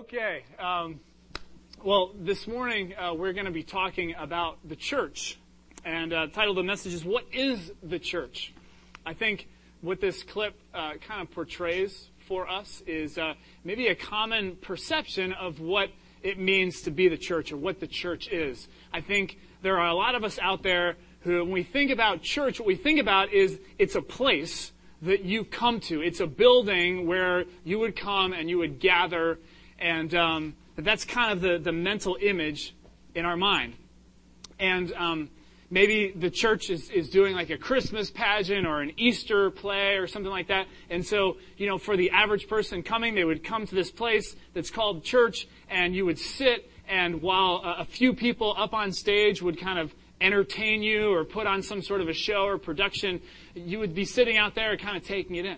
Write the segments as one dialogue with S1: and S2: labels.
S1: Okay. Um, well, this morning uh, we're going to be talking about the church. And uh, the title of the message is What is the Church? I think what this clip uh, kind of portrays for us is uh, maybe a common perception of what it means to be the church or what the church is. I think there are a lot of us out there who, when we think about church, what we think about is it's a place that you come to. It's a building where you would come and you would gather and um, that's kind of the, the mental image in our mind. And um, maybe the church is, is doing like a Christmas pageant or an Easter play or something like that. And so, you know, for the average person coming, they would come to this place that's called church and you would sit and while a, a few people up on stage would kind of entertain you or put on some sort of a show or production, you would be sitting out there kind of taking it in.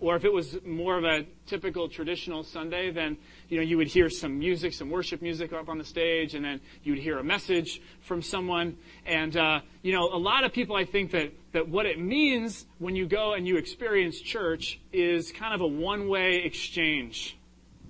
S1: Or if it was more of a typical traditional Sunday, then you know you would hear some music, some worship music up on the stage, and then you would hear a message from someone. And uh, you know, a lot of people, I think that that what it means when you go and you experience church is kind of a one-way exchange,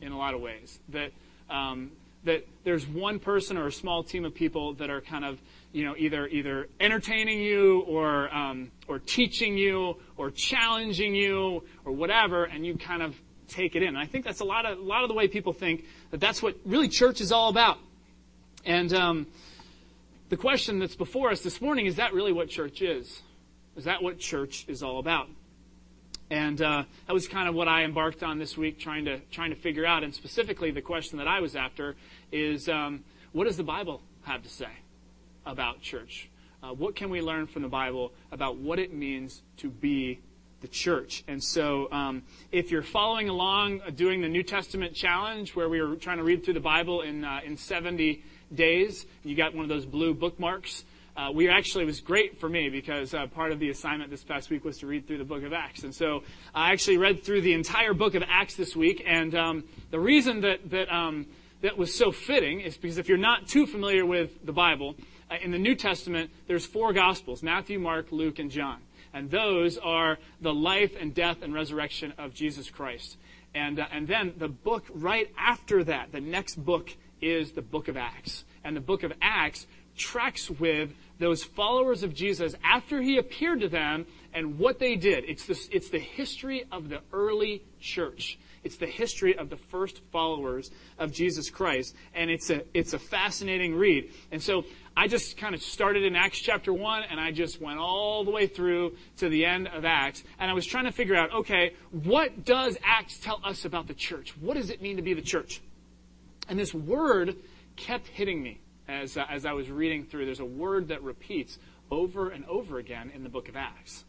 S1: in a lot of ways. That um, that there's one person or a small team of people that are kind of you know, either either entertaining you or um, or teaching you or challenging you or whatever, and you kind of take it in. And I think that's a lot of a lot of the way people think that that's what really church is all about. And um, the question that's before us this morning is that really what church is? Is that what church is all about? And uh, that was kind of what I embarked on this week, trying to trying to figure out. And specifically, the question that I was after is, um, what does the Bible have to say? About church? Uh, what can we learn from the Bible about what it means to be the church? And so, um, if you're following along uh, doing the New Testament challenge, where we were trying to read through the Bible in uh, in 70 days, you got one of those blue bookmarks. Uh, we actually was great for me because uh, part of the assignment this past week was to read through the book of Acts, and so I actually read through the entire book of Acts this week. And um, the reason that that um, that was so fitting is because if you're not too familiar with the Bible, uh, in the New Testament, there's four Gospels Matthew, Mark, Luke, and John. And those are the life and death and resurrection of Jesus Christ. And, uh, and then the book right after that, the next book is the book of Acts. And the book of Acts tracks with those followers of Jesus after he appeared to them and what they did. It's, this, it's the history of the early church. It's the history of the first followers of Jesus Christ. And it's a, it's a fascinating read. And so I just kind of started in Acts chapter 1 and I just went all the way through to the end of Acts. And I was trying to figure out, okay, what does Acts tell us about the church? What does it mean to be the church? And this word kept hitting me as, uh, as I was reading through. There's a word that repeats over and over again in the book of Acts.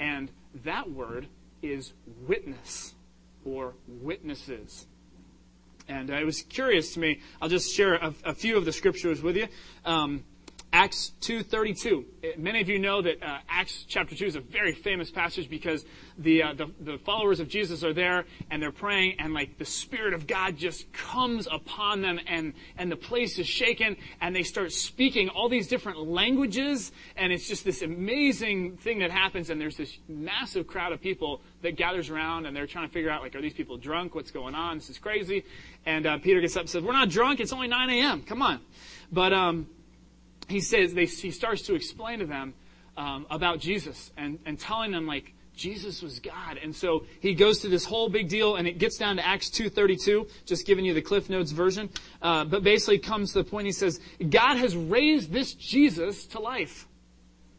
S1: And that word is witness or witnesses. And uh, it was curious to me. I'll just share a, a few of the scriptures with you. Um, Acts 2.32. Many of you know that uh, Acts chapter 2 is a very famous passage because the, uh, the, the, followers of Jesus are there and they're praying and like the Spirit of God just comes upon them and, and the place is shaken and they start speaking all these different languages and it's just this amazing thing that happens and there's this massive crowd of people that gathers around and they're trying to figure out like, are these people drunk? What's going on? This is crazy. And uh, Peter gets up and says, we're not drunk. It's only 9 a.m. Come on. But, um, he says, they, he starts to explain to them um, about Jesus and, and telling them, like, Jesus was God. And so he goes through this whole big deal, and it gets down to Acts 2.32, just giving you the Cliff Notes version. Uh, but basically comes to the point, he says, God has raised this Jesus to life.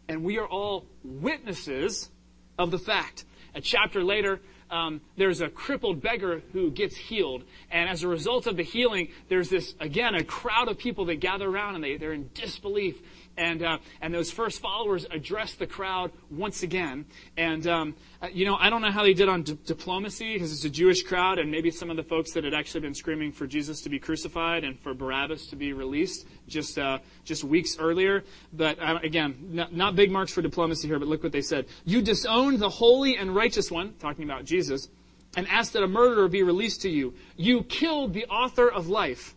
S1: And we are all witnesses of the fact. A chapter later, um, there's a crippled beggar who gets healed. And as a result of the healing, there's this, again, a crowd of people that gather around and they, they're in disbelief. And, uh, and those first followers address the crowd once again. And, um, uh, you know, I don't know how they did on d- diplomacy because it's a Jewish crowd and maybe some of the folks that had actually been screaming for Jesus to be crucified and for Barabbas to be released just, uh, just weeks earlier. But uh, again, not, not big marks for diplomacy here, but look what they said. You disowned the holy and righteous one, talking about Jesus, and asked that a murderer be released to you. You killed the author of life,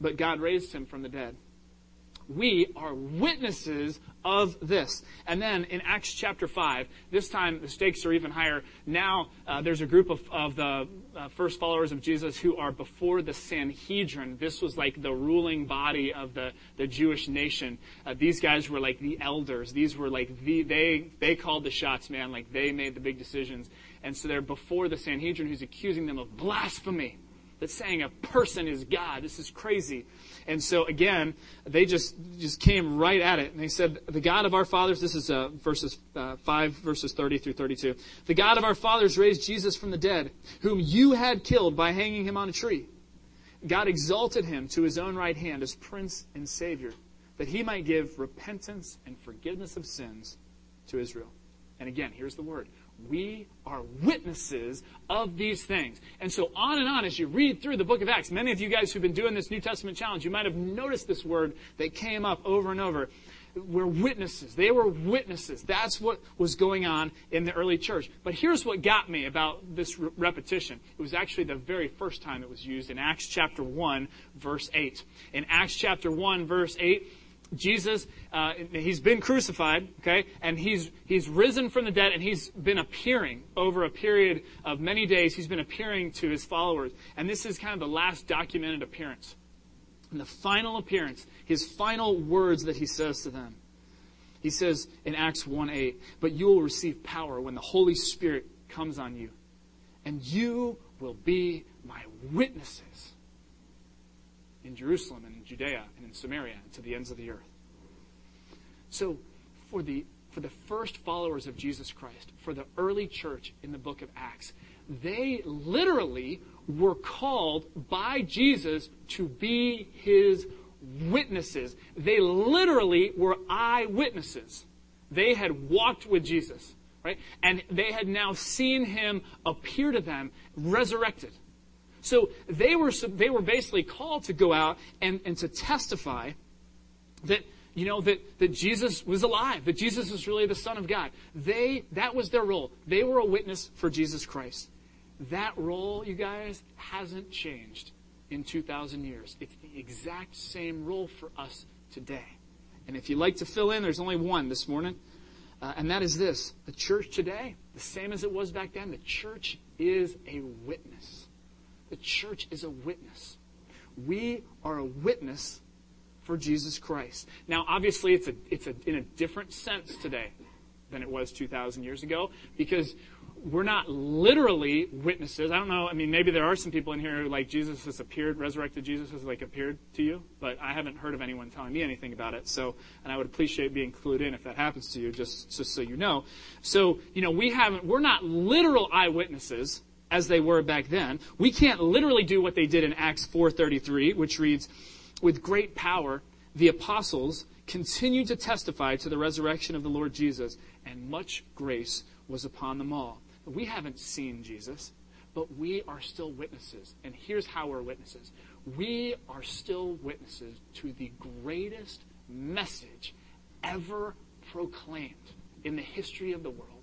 S1: but God raised him from the dead we are witnesses of this. And then in Acts chapter 5, this time the stakes are even higher. Now uh, there's a group of, of the uh, first followers of Jesus who are before the Sanhedrin. This was like the ruling body of the, the Jewish nation. Uh, these guys were like the elders. These were like the, they, they called the shots, man. Like they made the big decisions. And so they're before the Sanhedrin who's accusing them of blasphemy. That's saying a person is God. This is crazy. And so again, they just just came right at it, and they said, "The God of our fathers." This is uh, verses uh, five, verses thirty through thirty-two. The God of our fathers raised Jesus from the dead, whom you had killed by hanging him on a tree. God exalted him to his own right hand as Prince and Savior, that he might give repentance and forgiveness of sins to Israel. And again, here's the word we are witnesses of these things. And so on and on as you read through the book of Acts, many of you guys who've been doing this New Testament challenge, you might have noticed this word that came up over and over. We're witnesses. They were witnesses. That's what was going on in the early church. But here's what got me about this re- repetition. It was actually the very first time it was used in Acts chapter 1, verse 8. In Acts chapter 1, verse 8, Jesus, uh, he's been crucified, okay, and he's he's risen from the dead, and he's been appearing over a period of many days. He's been appearing to his followers, and this is kind of the last documented appearance. And the final appearance, his final words that he says to them. He says in Acts 1 8, But you will receive power when the Holy Spirit comes on you, and you will be my witnesses in Jerusalem and in Judea and in Samaria and to the ends of the earth. So, for the, for the first followers of Jesus Christ, for the early church in the book of Acts, they literally were called by Jesus to be his witnesses. They literally were eyewitnesses. They had walked with Jesus, right? And they had now seen him appear to them resurrected. So they were, they were basically called to go out and, and to testify that, you know, that, that Jesus was alive, that Jesus was really the Son of God. They, that was their role. They were a witness for Jesus Christ. That role, you guys, hasn't changed in 2,000 years. It's the exact same role for us today. And if you'd like to fill in, there's only one this morning. Uh, and that is this the church today, the same as it was back then, the church is a witness. The church is a witness. We are a witness for Jesus Christ. Now, obviously, it's, a, it's a, in a different sense today than it was 2,000 years ago because we're not literally witnesses. I don't know. I mean, maybe there are some people in here who, like, Jesus has appeared, resurrected Jesus has, like, appeared to you, but I haven't heard of anyone telling me anything about it. So, and I would appreciate being clued in if that happens to you, just, just so you know. So, you know, we haven't, we're not literal eyewitnesses as they were back then. We can't literally do what they did in Acts 4:33, which reads, "With great power the apostles continued to testify to the resurrection of the Lord Jesus, and much grace was upon them all." We haven't seen Jesus, but we are still witnesses. And here's how we're witnesses. We are still witnesses to the greatest message ever proclaimed in the history of the world.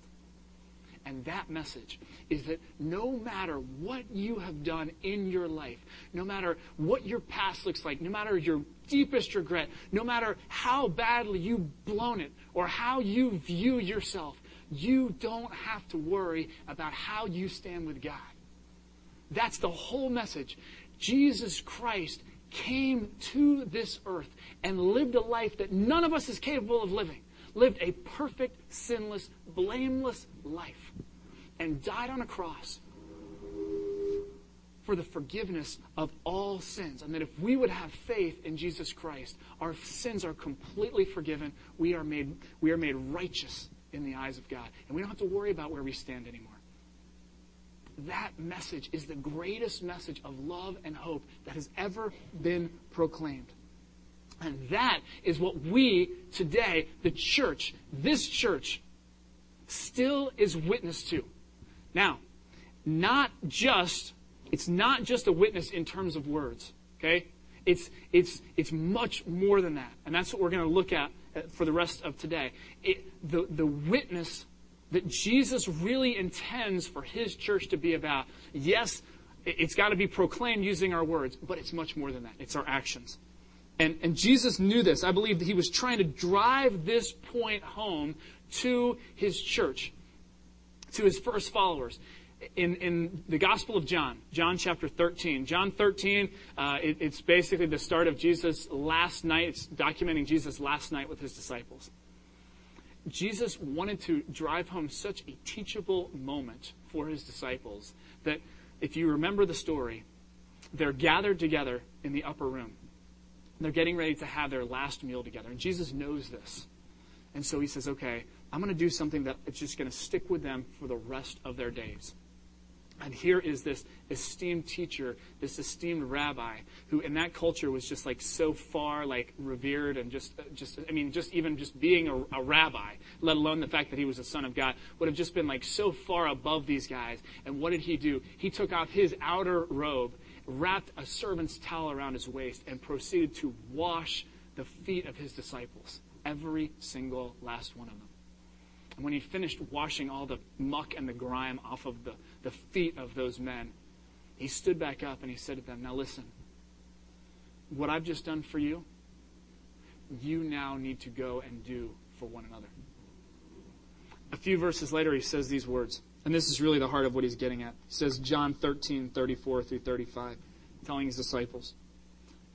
S1: And that message is that no matter what you have done in your life, no matter what your past looks like, no matter your deepest regret, no matter how badly you've blown it or how you view yourself, you don't have to worry about how you stand with God. That's the whole message. Jesus Christ came to this earth and lived a life that none of us is capable of living lived a perfect, sinless, blameless life, and died on a cross for the forgiveness of all sins. And that if we would have faith in Jesus Christ, our sins are completely forgiven. We are made, we are made righteous in the eyes of God. And we don't have to worry about where we stand anymore. That message is the greatest message of love and hope that has ever been proclaimed. And that is what we today, the church, this church, still is witness to. Now, not just, it's not just a witness in terms of words, okay? It's, it's, it's much more than that. And that's what we're going to look at uh, for the rest of today. It, the, the witness that Jesus really intends for his church to be about. Yes, it's got to be proclaimed using our words, but it's much more than that. It's our actions. And, and Jesus knew this. I believe that he was trying to drive this point home to his church, to his first followers. In, in the Gospel of John, John chapter 13. John 13, uh, it, it's basically the start of Jesus' last night. It's documenting Jesus' last night with his disciples. Jesus wanted to drive home such a teachable moment for his disciples that if you remember the story, they're gathered together in the upper room. They're getting ready to have their last meal together. And Jesus knows this. And so he says, okay, I'm going to do something that it's just going to stick with them for the rest of their days. And here is this esteemed teacher, this esteemed rabbi, who in that culture was just like so far like revered and just, uh, just I mean, just even just being a, a rabbi, let alone the fact that he was a son of God, would have just been like so far above these guys. And what did he do? He took off his outer robe wrapped a servant's towel around his waist, and proceeded to wash the feet of his disciples, every single last one of them. And when he finished washing all the muck and the grime off of the, the feet of those men, he stood back up and he said to them, Now listen, what I've just done for you, you now need to go and do for one another. A few verses later, he says these words. And this is really the heart of what he's getting at. He says, John 13, 34 through 35, telling his disciples,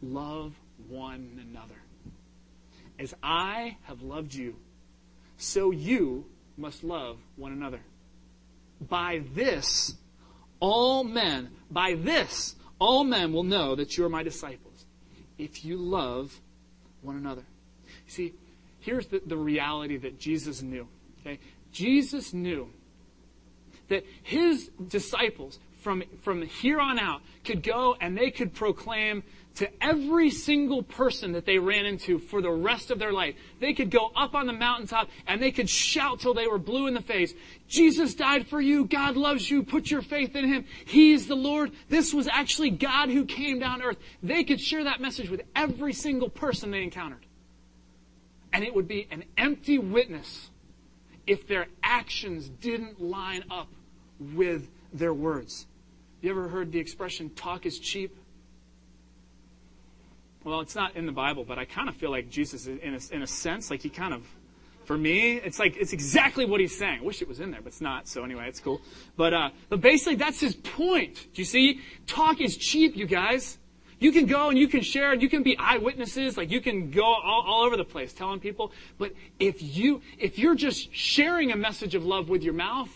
S1: Love one another. As I have loved you, so you must love one another. By this, all men, by this, all men will know that you are my disciples, if you love one another. See, here's the, the reality that Jesus knew. Okay? Jesus knew that his disciples from, from here on out could go and they could proclaim to every single person that they ran into for the rest of their life. They could go up on the mountaintop and they could shout till they were blue in the face. Jesus died for you. God loves you. Put your faith in him. He is the Lord. This was actually God who came down to earth. They could share that message with every single person they encountered. And it would be an empty witness if their actions didn't line up with their words. You ever heard the expression, talk is cheap? Well, it's not in the Bible, but I kind of feel like Jesus, in a, in a sense, like he kind of, for me, it's like, it's exactly what he's saying. I wish it was in there, but it's not, so anyway, it's cool. But, uh, but basically, that's his point. Do you see? Talk is cheap, you guys. You can go and you can share and you can be eyewitnesses, like you can go all, all over the place telling people. But if you, if you're just sharing a message of love with your mouth,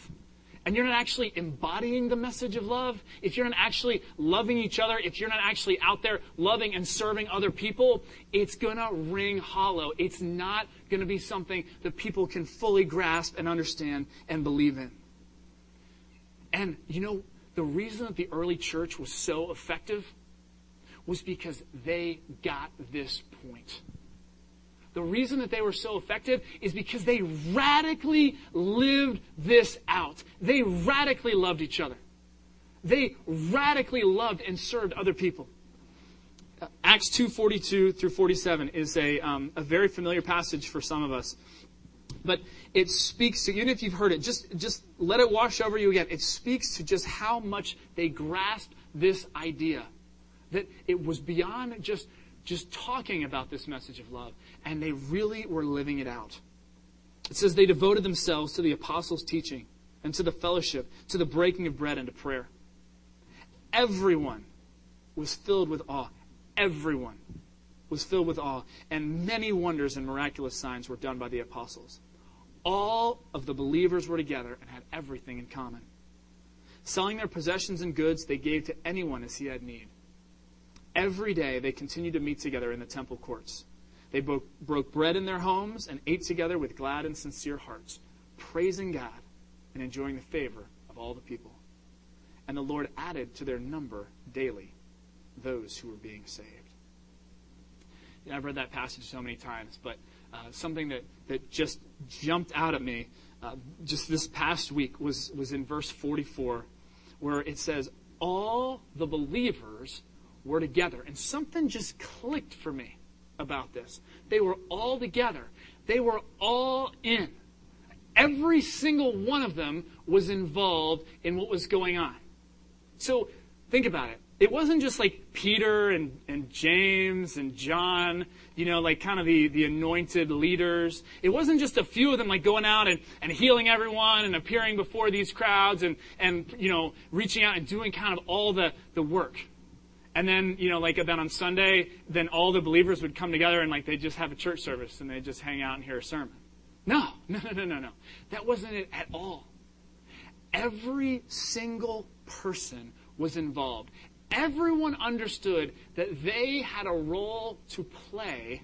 S1: and you're not actually embodying the message of love, if you're not actually loving each other, if you're not actually out there loving and serving other people, it's going to ring hollow. It's not going to be something that people can fully grasp and understand and believe in. And you know, the reason that the early church was so effective was because they got this point. The reason that they were so effective is because they radically lived this out. They radically loved each other. They radically loved and served other people. Uh, Acts 2:42 through 47 is a, um, a very familiar passage for some of us, but it speaks to even if you've heard it, just just let it wash over you again. It speaks to just how much they grasped this idea that it was beyond just just talking about this message of love, and they really were living it out. It says they devoted themselves to the apostles' teaching and to the fellowship, to the breaking of bread and to prayer. Everyone was filled with awe. Everyone was filled with awe, and many wonders and miraculous signs were done by the apostles. All of the believers were together and had everything in common. Selling their possessions and goods, they gave to anyone as he had need. Every day they continued to meet together in the temple courts. They broke, bread in their homes and ate together with glad and sincere hearts, praising God and enjoying the favor of all the people. And the Lord added to their number daily those who were being saved. Yeah, I've read that passage so many times, but uh, something that, that just jumped out at me uh, just this past week was, was in verse 44, where it says, All the believers were together. And something just clicked for me about this. They were all together, they were all in. Every single one of them was involved in what was going on. So think about it. it wasn't just like Peter and, and James and John, you know, like kind of the, the anointed leaders. It wasn't just a few of them like going out and, and healing everyone and appearing before these crowds and, and, you know, reaching out and doing kind of all the, the work. And then, you know, like then on Sunday, then all the believers would come together and like they just have a church service and they just hang out and hear a sermon. No, no, no, no, no, no. That wasn't it at all. Every single person was involved everyone understood that they had a role to play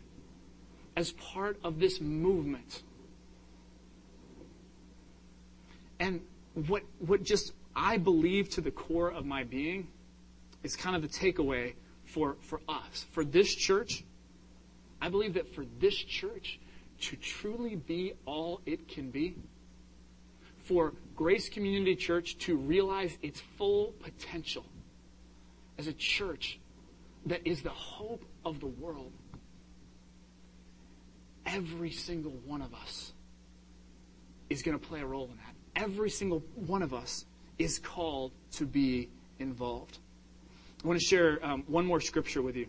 S1: as part of this movement. And what, what just I believe to the core of my being is kind of the takeaway for, for us, for this church. I believe that for this church to truly be all it can be, for Grace Community Church to realize its full potential, as a church that is the hope of the world, every single one of us is going to play a role in that. Every single one of us is called to be involved. I want to share um, one more scripture with you.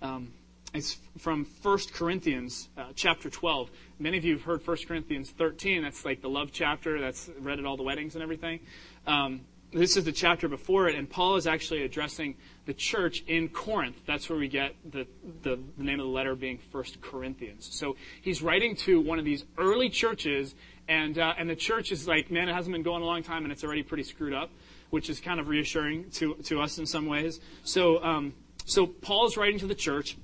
S1: Um, it's from 1 Corinthians uh, chapter 12. Many of you have heard 1 Corinthians 13. That's like the love chapter. That's read at all the weddings and everything. Um, this is the chapter before it, and Paul is actually addressing the church in Corinth. That's where we get the, the, the, name of the letter being First Corinthians. So he's writing to one of these early churches, and, uh, and the church is like, man, it hasn't been going a long time, and it's already pretty screwed up, which is kind of reassuring to, to us in some ways. So, um, so Paul's writing to the church,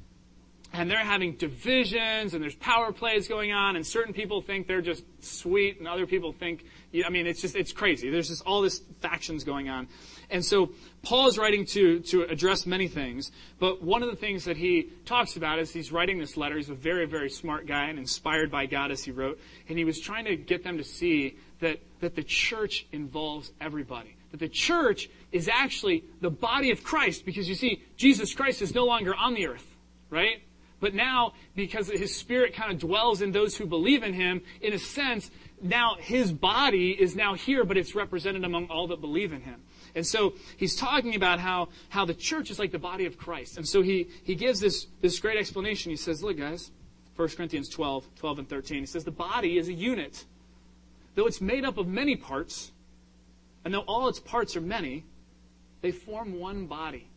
S1: and they're having divisions and there's power plays going on and certain people think they're just sweet and other people think I mean it's just it's crazy. There's just all this factions going on. And so Paul is writing to to address many things but one of the things that he talks about is he's writing this letter. He's a very very smart guy and inspired by God as he wrote and he was trying to get them to see that that the church involves everybody that the church is actually the body of Christ because you see Jesus Christ is no longer on the earth right but now, because his spirit kind of dwells in those who believe in him, in a sense, now his body is now here, but it's represented among all that believe in him. And so he's talking about how, how the church is like the body of Christ. And so he, he gives this, this great explanation. He says, look, guys, 1 Corinthians 12, 12 and 13. He says, the body is a unit. Though it's made up of many parts, and though all its parts are many, they form one body.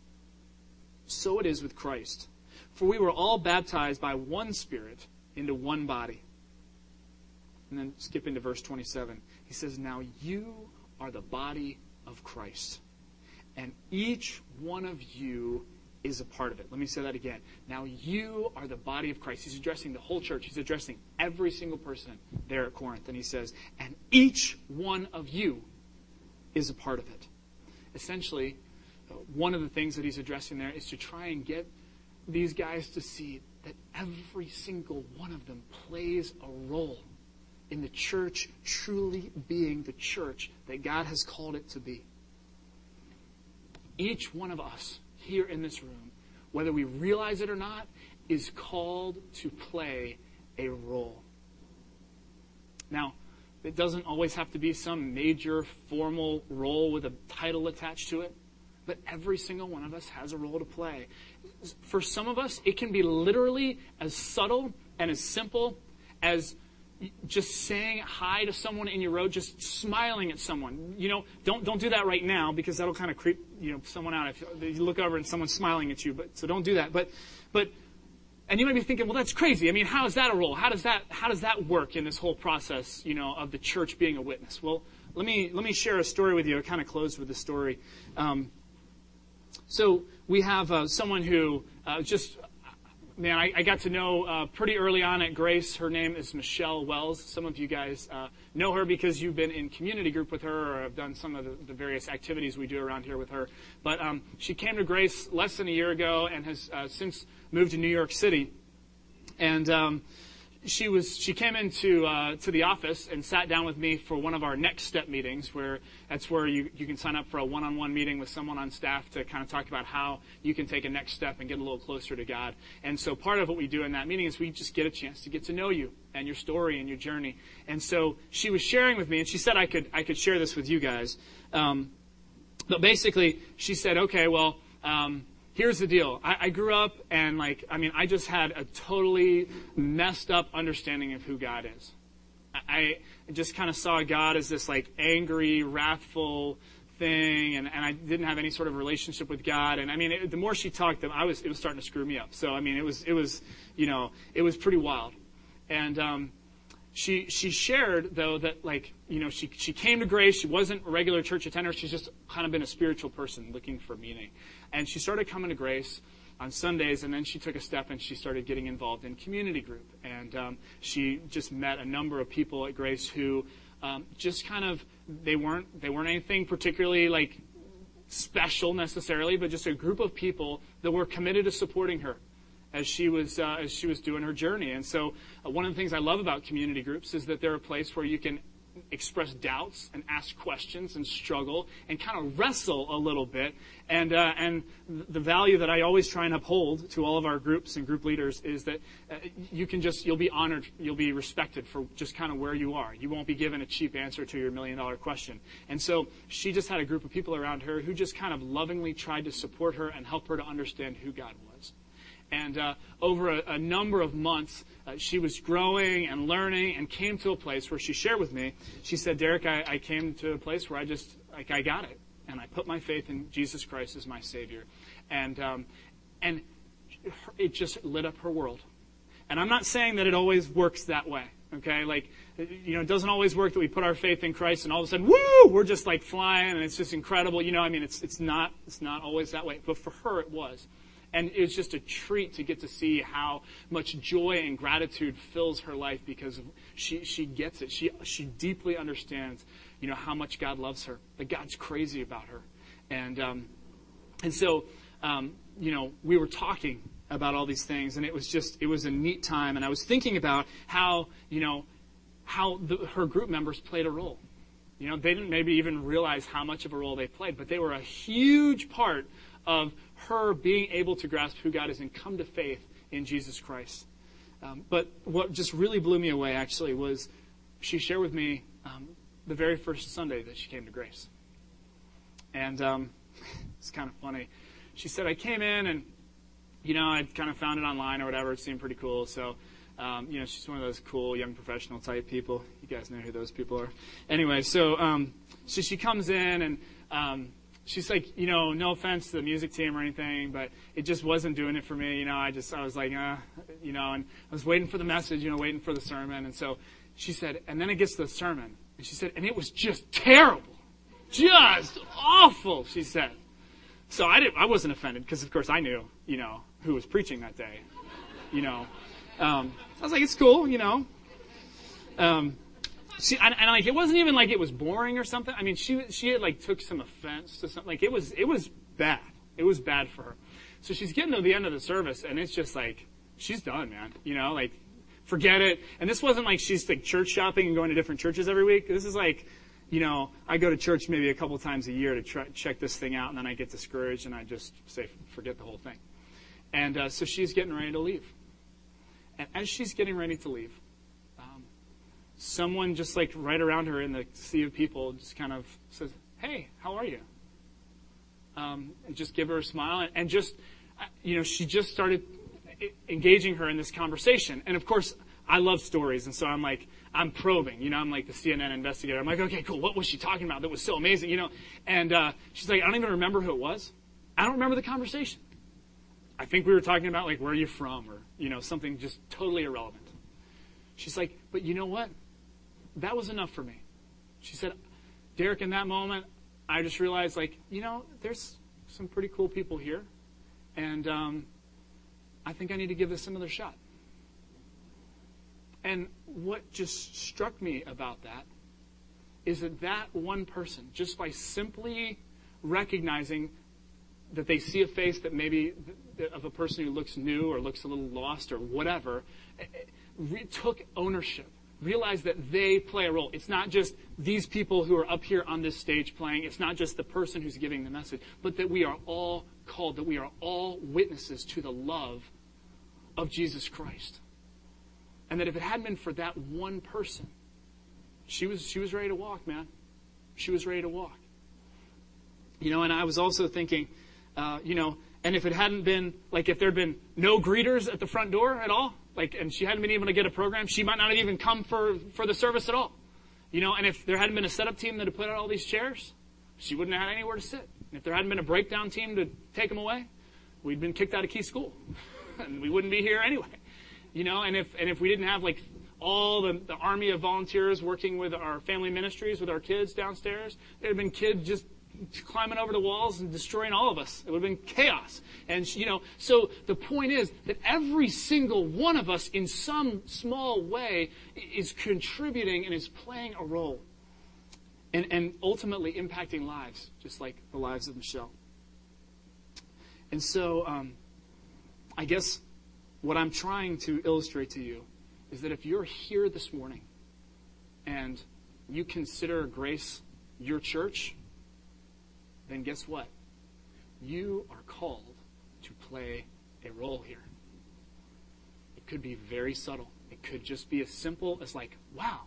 S1: So it is with Christ. For we were all baptized by one Spirit into one body. And then skip into verse 27. He says, Now you are the body of Christ, and each one of you is a part of it. Let me say that again. Now you are the body of Christ. He's addressing the whole church. He's addressing every single person there at Corinth. And he says, and each one of you is a part of it. Essentially, uh, one of the things that he's addressing there is to try and get these guys to see that every single one of them plays a role in the church truly being the church that God has called it to be. Each one of us here in this room, whether we realize it or not, is called to play a role. Now, it doesn't always have to be some major formal role with a title attached to it, but every single one of us has a role to play for some of us, it can be literally as subtle and as simple as just saying hi to someone in your road, just smiling at someone. You know, don't don't do that right now because that'll kind of creep you know someone out if you look over and someone's smiling at you. But so don't do that. But but and you might be thinking, well, that's crazy. I mean, how is that a role? How does that how does that work in this whole process? You know, of the church being a witness. Well, let me let me share a story with you. I kind of close with a story. Um, so we have uh, someone who uh, just, man, I, I, got to know uh, pretty early on at Grace. Her name is Michelle Wells. Some of you guys uh, know her because you've been in community group with her or have done some of the, the various activities we do around here with her. But um, she came to Grace less than a year ago and has uh, since moved to New York City. And um, she was she came into uh, to the office and sat down with me for one of our next step meetings where that's where you, you can sign up for a one-on-one meeting with someone on staff to kind of talk about how you can take a next step and get a little closer to God. And so part of what we do in that meeting is we just get a chance to get to know you and your story and your journey. And so she was sharing with me and she said I could I could share this with you guys. Um, but basically, she said, okay, well, um, here's the deal. I, I, grew up and like, I mean, I just had a totally messed up understanding of who God is. I, I just kind of saw God as this like angry, wrathful thing, and, and I didn't have any sort of relationship with God. And I mean, it, the more she talked, I was it was starting to screw me up. So I mean, it was it was you know it was pretty wild. And um, she she shared though that like you know she she came to grace. She wasn't a regular church attender. She's just kind of been a spiritual person looking for meaning. And she started coming to grace on sundays and then she took a step and she started getting involved in community group. And um, she just met a number of people at grace who um, just kind of they weren't they weren't anything particularly like special necessarily but just a group of people that were committed to supporting her as she was uh, as she was doing her journey. And so, uh, one of the things I love about community groups is that they're a place where you can express doubts and ask questions and struggle and kind of wrestle a little bit. And uh, and the value that I always try and uphold to all of our groups and group leaders is that uh, you can just you'll be honored, you'll be respected for just kind of where you are. You won't be given a cheap answer to your million dollar question. And so she just had a group of people around her who just kind of lovingly tried to support her and help her to understand who God was. And uh, over a, a, number of months, uh, she was growing and learning and came to a place where she shared with me. She said, Derek, I, I came to a place where I just, like, I got it. And I put my faith in Jesus Christ as my Savior. And, um, and it just lit up her world. And I'm not saying that it always works that way. Okay, like you know, it doesn't always work that we put our faith in Christ and all of a sudden, woo, we're just like flying and it's just incredible. You know, I mean, it's it's not it's not always that way. But for her, it was. And it was just a treat to get to see how much joy and gratitude fills her life because she, she gets it. She, she deeply understands, you know, how much God loves her, that God's crazy about her. And, um, and so, um, you know, we were talking about all these things, and it was just, it was a neat time. And I was thinking about how, you know, how the, her group members played a role. You know, they didn't maybe even realize how much of a role they played, but they were a huge part of her being able to grasp who God is and come to faith in Jesus Christ. Um, but what just really blew me away, actually, was she shared with me um, the very first Sunday that she came to Grace. And um, it's kind of funny. She said, I came in and, you know, I'd kind of found it online or whatever. It seemed pretty cool. So, um, you know, she's one of those cool young professional type people. You guys know who those people are. Anyway, so, um, so she comes in and, um, she's like, you know, no offense to the music team or anything, but it just wasn't doing it for me. You know, I just, I was like, uh, you know, and I was waiting for the message, you know, waiting for the sermon. And so she said, and then it gets to the sermon. And she said, and it was just terrible. Just awful, she said. So I didn't, I wasn't offended because, of course, I knew, you know, who was preaching that day. You know, um, I was like, it's cool, you know. Um, she and, and, like it wasn't even like it was boring or something. I mean, she she had like took some offense to something. Like it was it was bad. It was bad for her. So she's getting to the end of the service, and it's just like she's done, man. You know, like forget it. And this wasn't like she's like church shopping and going to different churches every week. This is like, you know, I go to church maybe a couple times a year to try, check this thing out, and then I get discouraged and I just say forget the whole thing. And uh, so she's getting ready to leave. And as she's getting ready to leave, someone just like right around her in the sea of people just kind of says, Hey, how are you? Um, and just give her a smile. And, and just, uh, you know, she just started engaging her in this conversation. And of course, I love stories. And so I'm like, I'm probing, you know, I'm like the CNN investigator. I'm like, okay, cool. What was she talking about that was so amazing, you know? And uh, she's like, I don't even remember who it was. I don't remember the conversation. I think we were talking about like, where are you from? Or, you know, something just totally irrelevant. She's like, but you know what? That was enough for me. She said, Derek, in that moment, I just realized, like, you know, there's some pretty cool people here, and um, I think I need to give this another shot. And what just struck me about that is that that one person, just by simply recognizing that they see a face that maybe of a person who looks new or looks a little lost or whatever, took ownership realize that they play a role. It's not just these people who are up here on this stage playing. It's not just the person who's giving the message, but that we are all called, that we are all witnesses to the love of Jesus Christ. And that if it hadn't been for that one person, she was, she was ready to walk, man. She was ready to walk. You know, and I was also thinking, uh, you know, and if it hadn't been, like, if there'd been no greeters at the front door at all, like, and she hadn't been able to get a program, she might not have even come for, for the service at all. You know, and if there hadn't been a setup team that had put out all these chairs, she wouldn't have had anywhere to sit. And if there hadn't been a breakdown team to take them away, we'd been kicked out of Key School. and we wouldn't be here anyway. You know, and if, and if we didn't have, like, all the, the army of volunteers working with our family ministries, with our kids downstairs, there'd have been kids just climbing over the walls and destroying all of us. It would have been chaos. And, you know, so the point is that every single one of us in some small way is contributing and is playing a role. And, and ultimately impacting lives, just like the lives of Michelle. And so, um, I guess what I'm trying to illustrate to you is that if you're here this morning and you consider Grace your church, then guess what? You are called to play a role here. It could be very subtle. It could just be as simple as like, wow,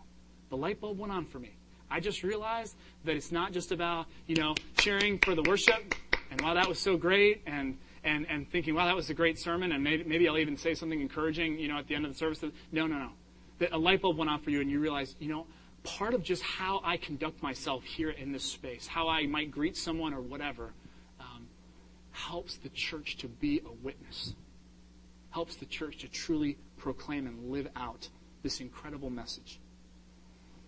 S1: the light bulb went on for me. I just realized that it's not just about, you know, cheering for the worship and wow, that was so great and and, and thinking, wow, that was a great sermon, and maybe, maybe I'll even say something encouraging, you know, at the end of the service. No, no, no. That a light bulb went off for you, and you realize, you know, part of just how I conduct myself here in this space, how I might greet someone or whatever, um, helps the church to be a witness, helps the church to truly proclaim and live out this incredible message.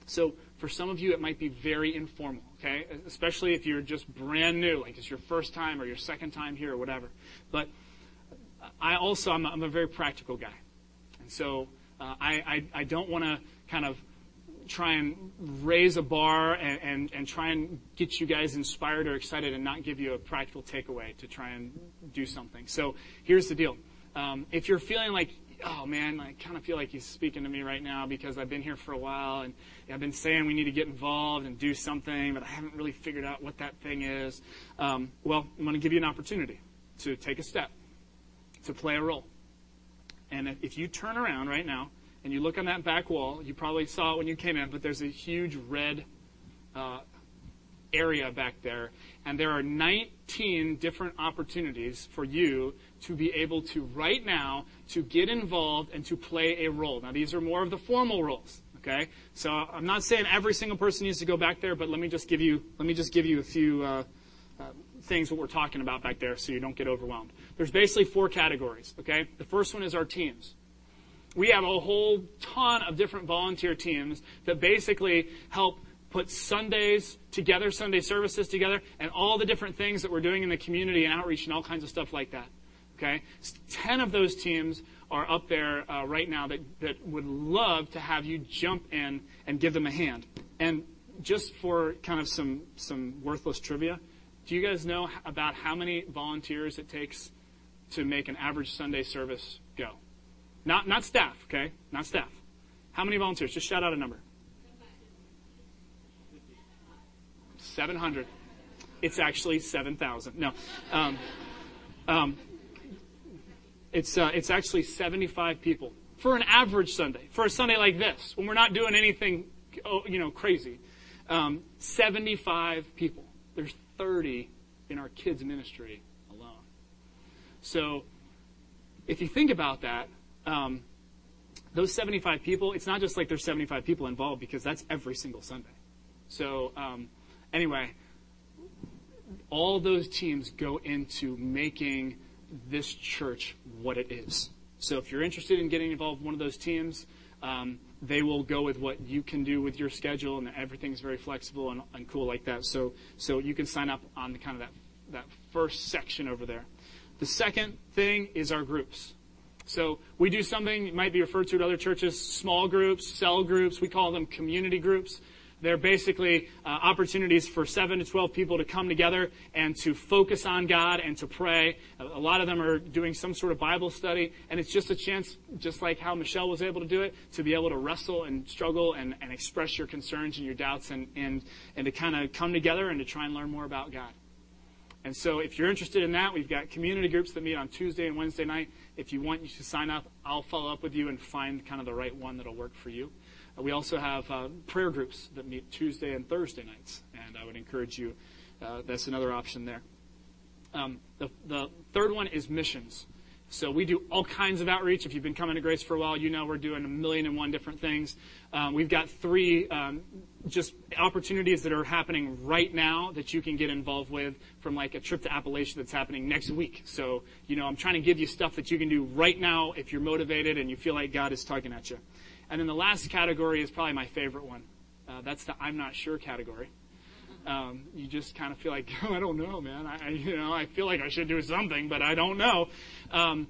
S1: So for some of you, it might be very informal, okay? Especially if you're just brand new, like it's your first time or your second time here or whatever. But I also, I'm a, I'm a very practical guy. And so uh, I, I, I don't want to kind of try and raise a bar and, and, and try and get you guys inspired or excited and not give you a practical takeaway to try and do something. So here's the deal. Um, if you're feeling like oh man, I kind of feel like he's speaking to me right now because I've been here for a while and I've been saying we need to get involved and do something, but I haven't really figured out what that thing is. Um, well, I'm going to give you an opportunity to take a step, to play a role. And if you turn around right now and you look on that back wall, you probably saw it when you came in, but there's a huge red uh, area back there. And there are 19 different opportunities for you to be able to, right now, to get involved and to play a role. Now, these are more of the formal roles. Okay, so I'm not saying every single person needs to go back there, but let me just give you let me just give you a few uh, uh, things what we're talking about back there, so you don't get overwhelmed. There's basically four categories. Okay, the first one is our teams. We have a whole ton of different volunteer teams that basically help put Sundays together, Sunday services together, and all the different things that we're doing in the community and outreach and all kinds of stuff like that. Okay? Ten of those teams are up there uh, right now that, that would love to have you jump in and give them a hand. And just for kind of some, some worthless trivia, do you guys know about how many volunteers it takes to make an average Sunday service go? Not, not staff, okay? Not staff. How many volunteers? Just shout out a number. 700. It's actually 7,000. No. Um, um, it's, uh, it's actually 75 people for an average Sunday, for a Sunday like this, when we're not doing anything, oh, you know, crazy. Um, 75 people. There's 30 in our kids' ministry alone. So, if you think about that, um, those 75 people, it's not just like there's 75 people involved because that's every single Sunday. So, um, Anyway, all those teams go into making this church what it is. So if you're interested in getting involved in one of those teams, um, they will go with what you can do with your schedule, and everything's very flexible and, and cool like that. So, so you can sign up on the kind of that, that first section over there. The second thing is our groups. So we do something might be referred to at other churches, small groups, cell groups. We call them community groups. They're basically uh, opportunities for 7 to 12 people to come together and to focus on God and to pray. A, a lot of them are doing some sort of Bible study, and it's just a chance, just like how Michelle was able to do it, to be able to wrestle and struggle and, and express your concerns and your doubts and, and, and to kind of come together and to try and learn more about God. And so if you're interested in that, we've got community groups that meet on Tuesday and Wednesday night. If you want you to sign up, I'll follow up with you and find kind of the right one that'll work for you. We also have uh, prayer groups that meet Tuesday and Thursday nights, and I would encourage you uh, that's another option there. Um, the, the third one is missions. So we do all kinds of outreach. If you've been coming to Grace for a while, you know we're doing a million and one different things. Um, we've got three um, just opportunities that are happening right now that you can get involved with from like a trip to Appalachia that's happening next week. So, you know, I'm trying to give you stuff that you can do right now if you're motivated and you feel like God is tugging at you. And then the last category is probably my favorite one. Uh, that's the I'm not sure category. Um, you just kind of feel like, oh, I don't know, man. I, I, you know, I feel like I should do something, but I don't know. Um,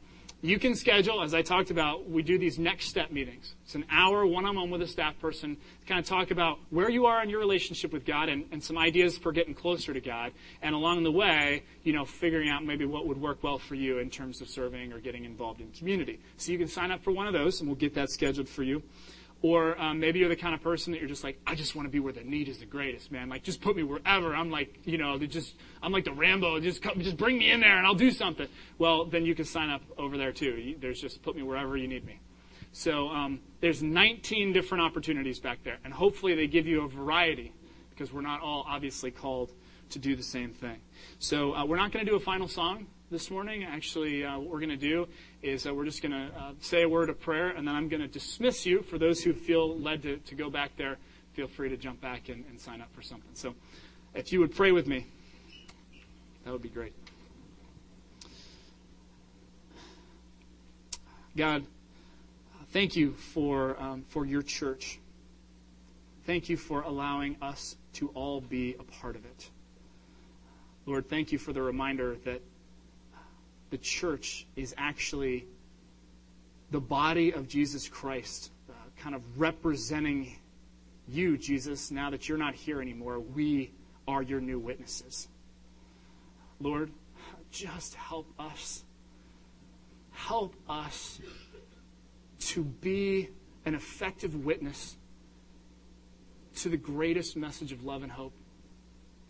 S1: you can schedule, as I talked about, we do these next step meetings. It's an hour one-on-one with a staff person to kind of talk about where you are in your relationship with God and, and some ideas for getting closer to God. And along the way, you know, figuring out maybe what would work well for you in terms of serving or getting involved in community. So you can sign up for one of those and we'll get that scheduled for you. Or um, maybe you're the kind of person that you're just like, I just want to be where the need is the greatest, man. Like, just put me wherever. I'm like, you know, just I'm like the Rambo. Just come, just bring me in there and I'll do something. Well, then you can sign up over there too. There's just put me wherever you need me. So um, there's 19 different opportunities back there, and hopefully they give you a variety because we're not all obviously called to do the same thing. So uh, we're not going to do a final song this morning. Actually, uh, what we're going to do is that we're just going to uh, say a word of prayer, and then I'm going to dismiss you. For those who feel led to, to go back there, feel free to jump back and, and sign up for something. So if you would pray with me, that would be great. God, thank you for, um, for your church. Thank you for allowing us to all be a part of it. Lord, thank you for the reminder that the church is actually the body of Jesus Christ, uh, kind of representing you, Jesus, now that you're not here anymore. We are your new witnesses. Lord, just help us. Help us to be an effective witness to the greatest message of love and hope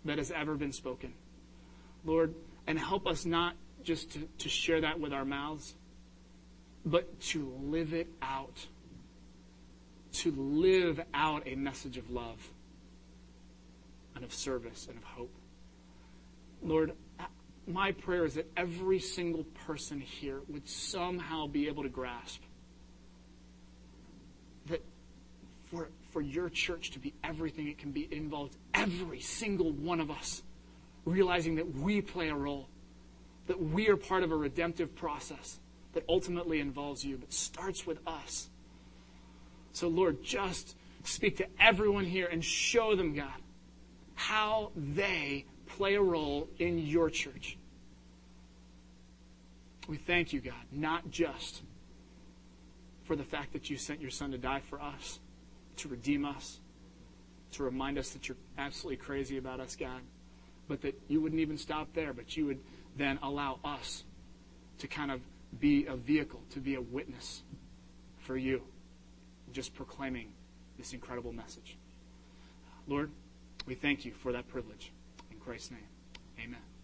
S1: that has ever been spoken. Lord, and help us not just to, to share that with our mouths, but to live it out. To live out a message of love and of service and of hope. Lord, my prayer is that every single person here would somehow be able to grasp that for, for your church to be everything it can be involves every single one of us, realizing that we play a role that we are part of a redemptive process that ultimately involves you, but starts with us. So, Lord, just speak to everyone here and show them, God, how they play a role in your church. We thank you, God, not just for the fact that you sent your son to die for us, to redeem us, to remind us that you're absolutely crazy about us, God, but that you wouldn't even stop there, but you would then allow us to kind of be a vehicle, to be a witness for you, just proclaiming this incredible message. Lord, we thank you for that privilege. In Christ's name, amen.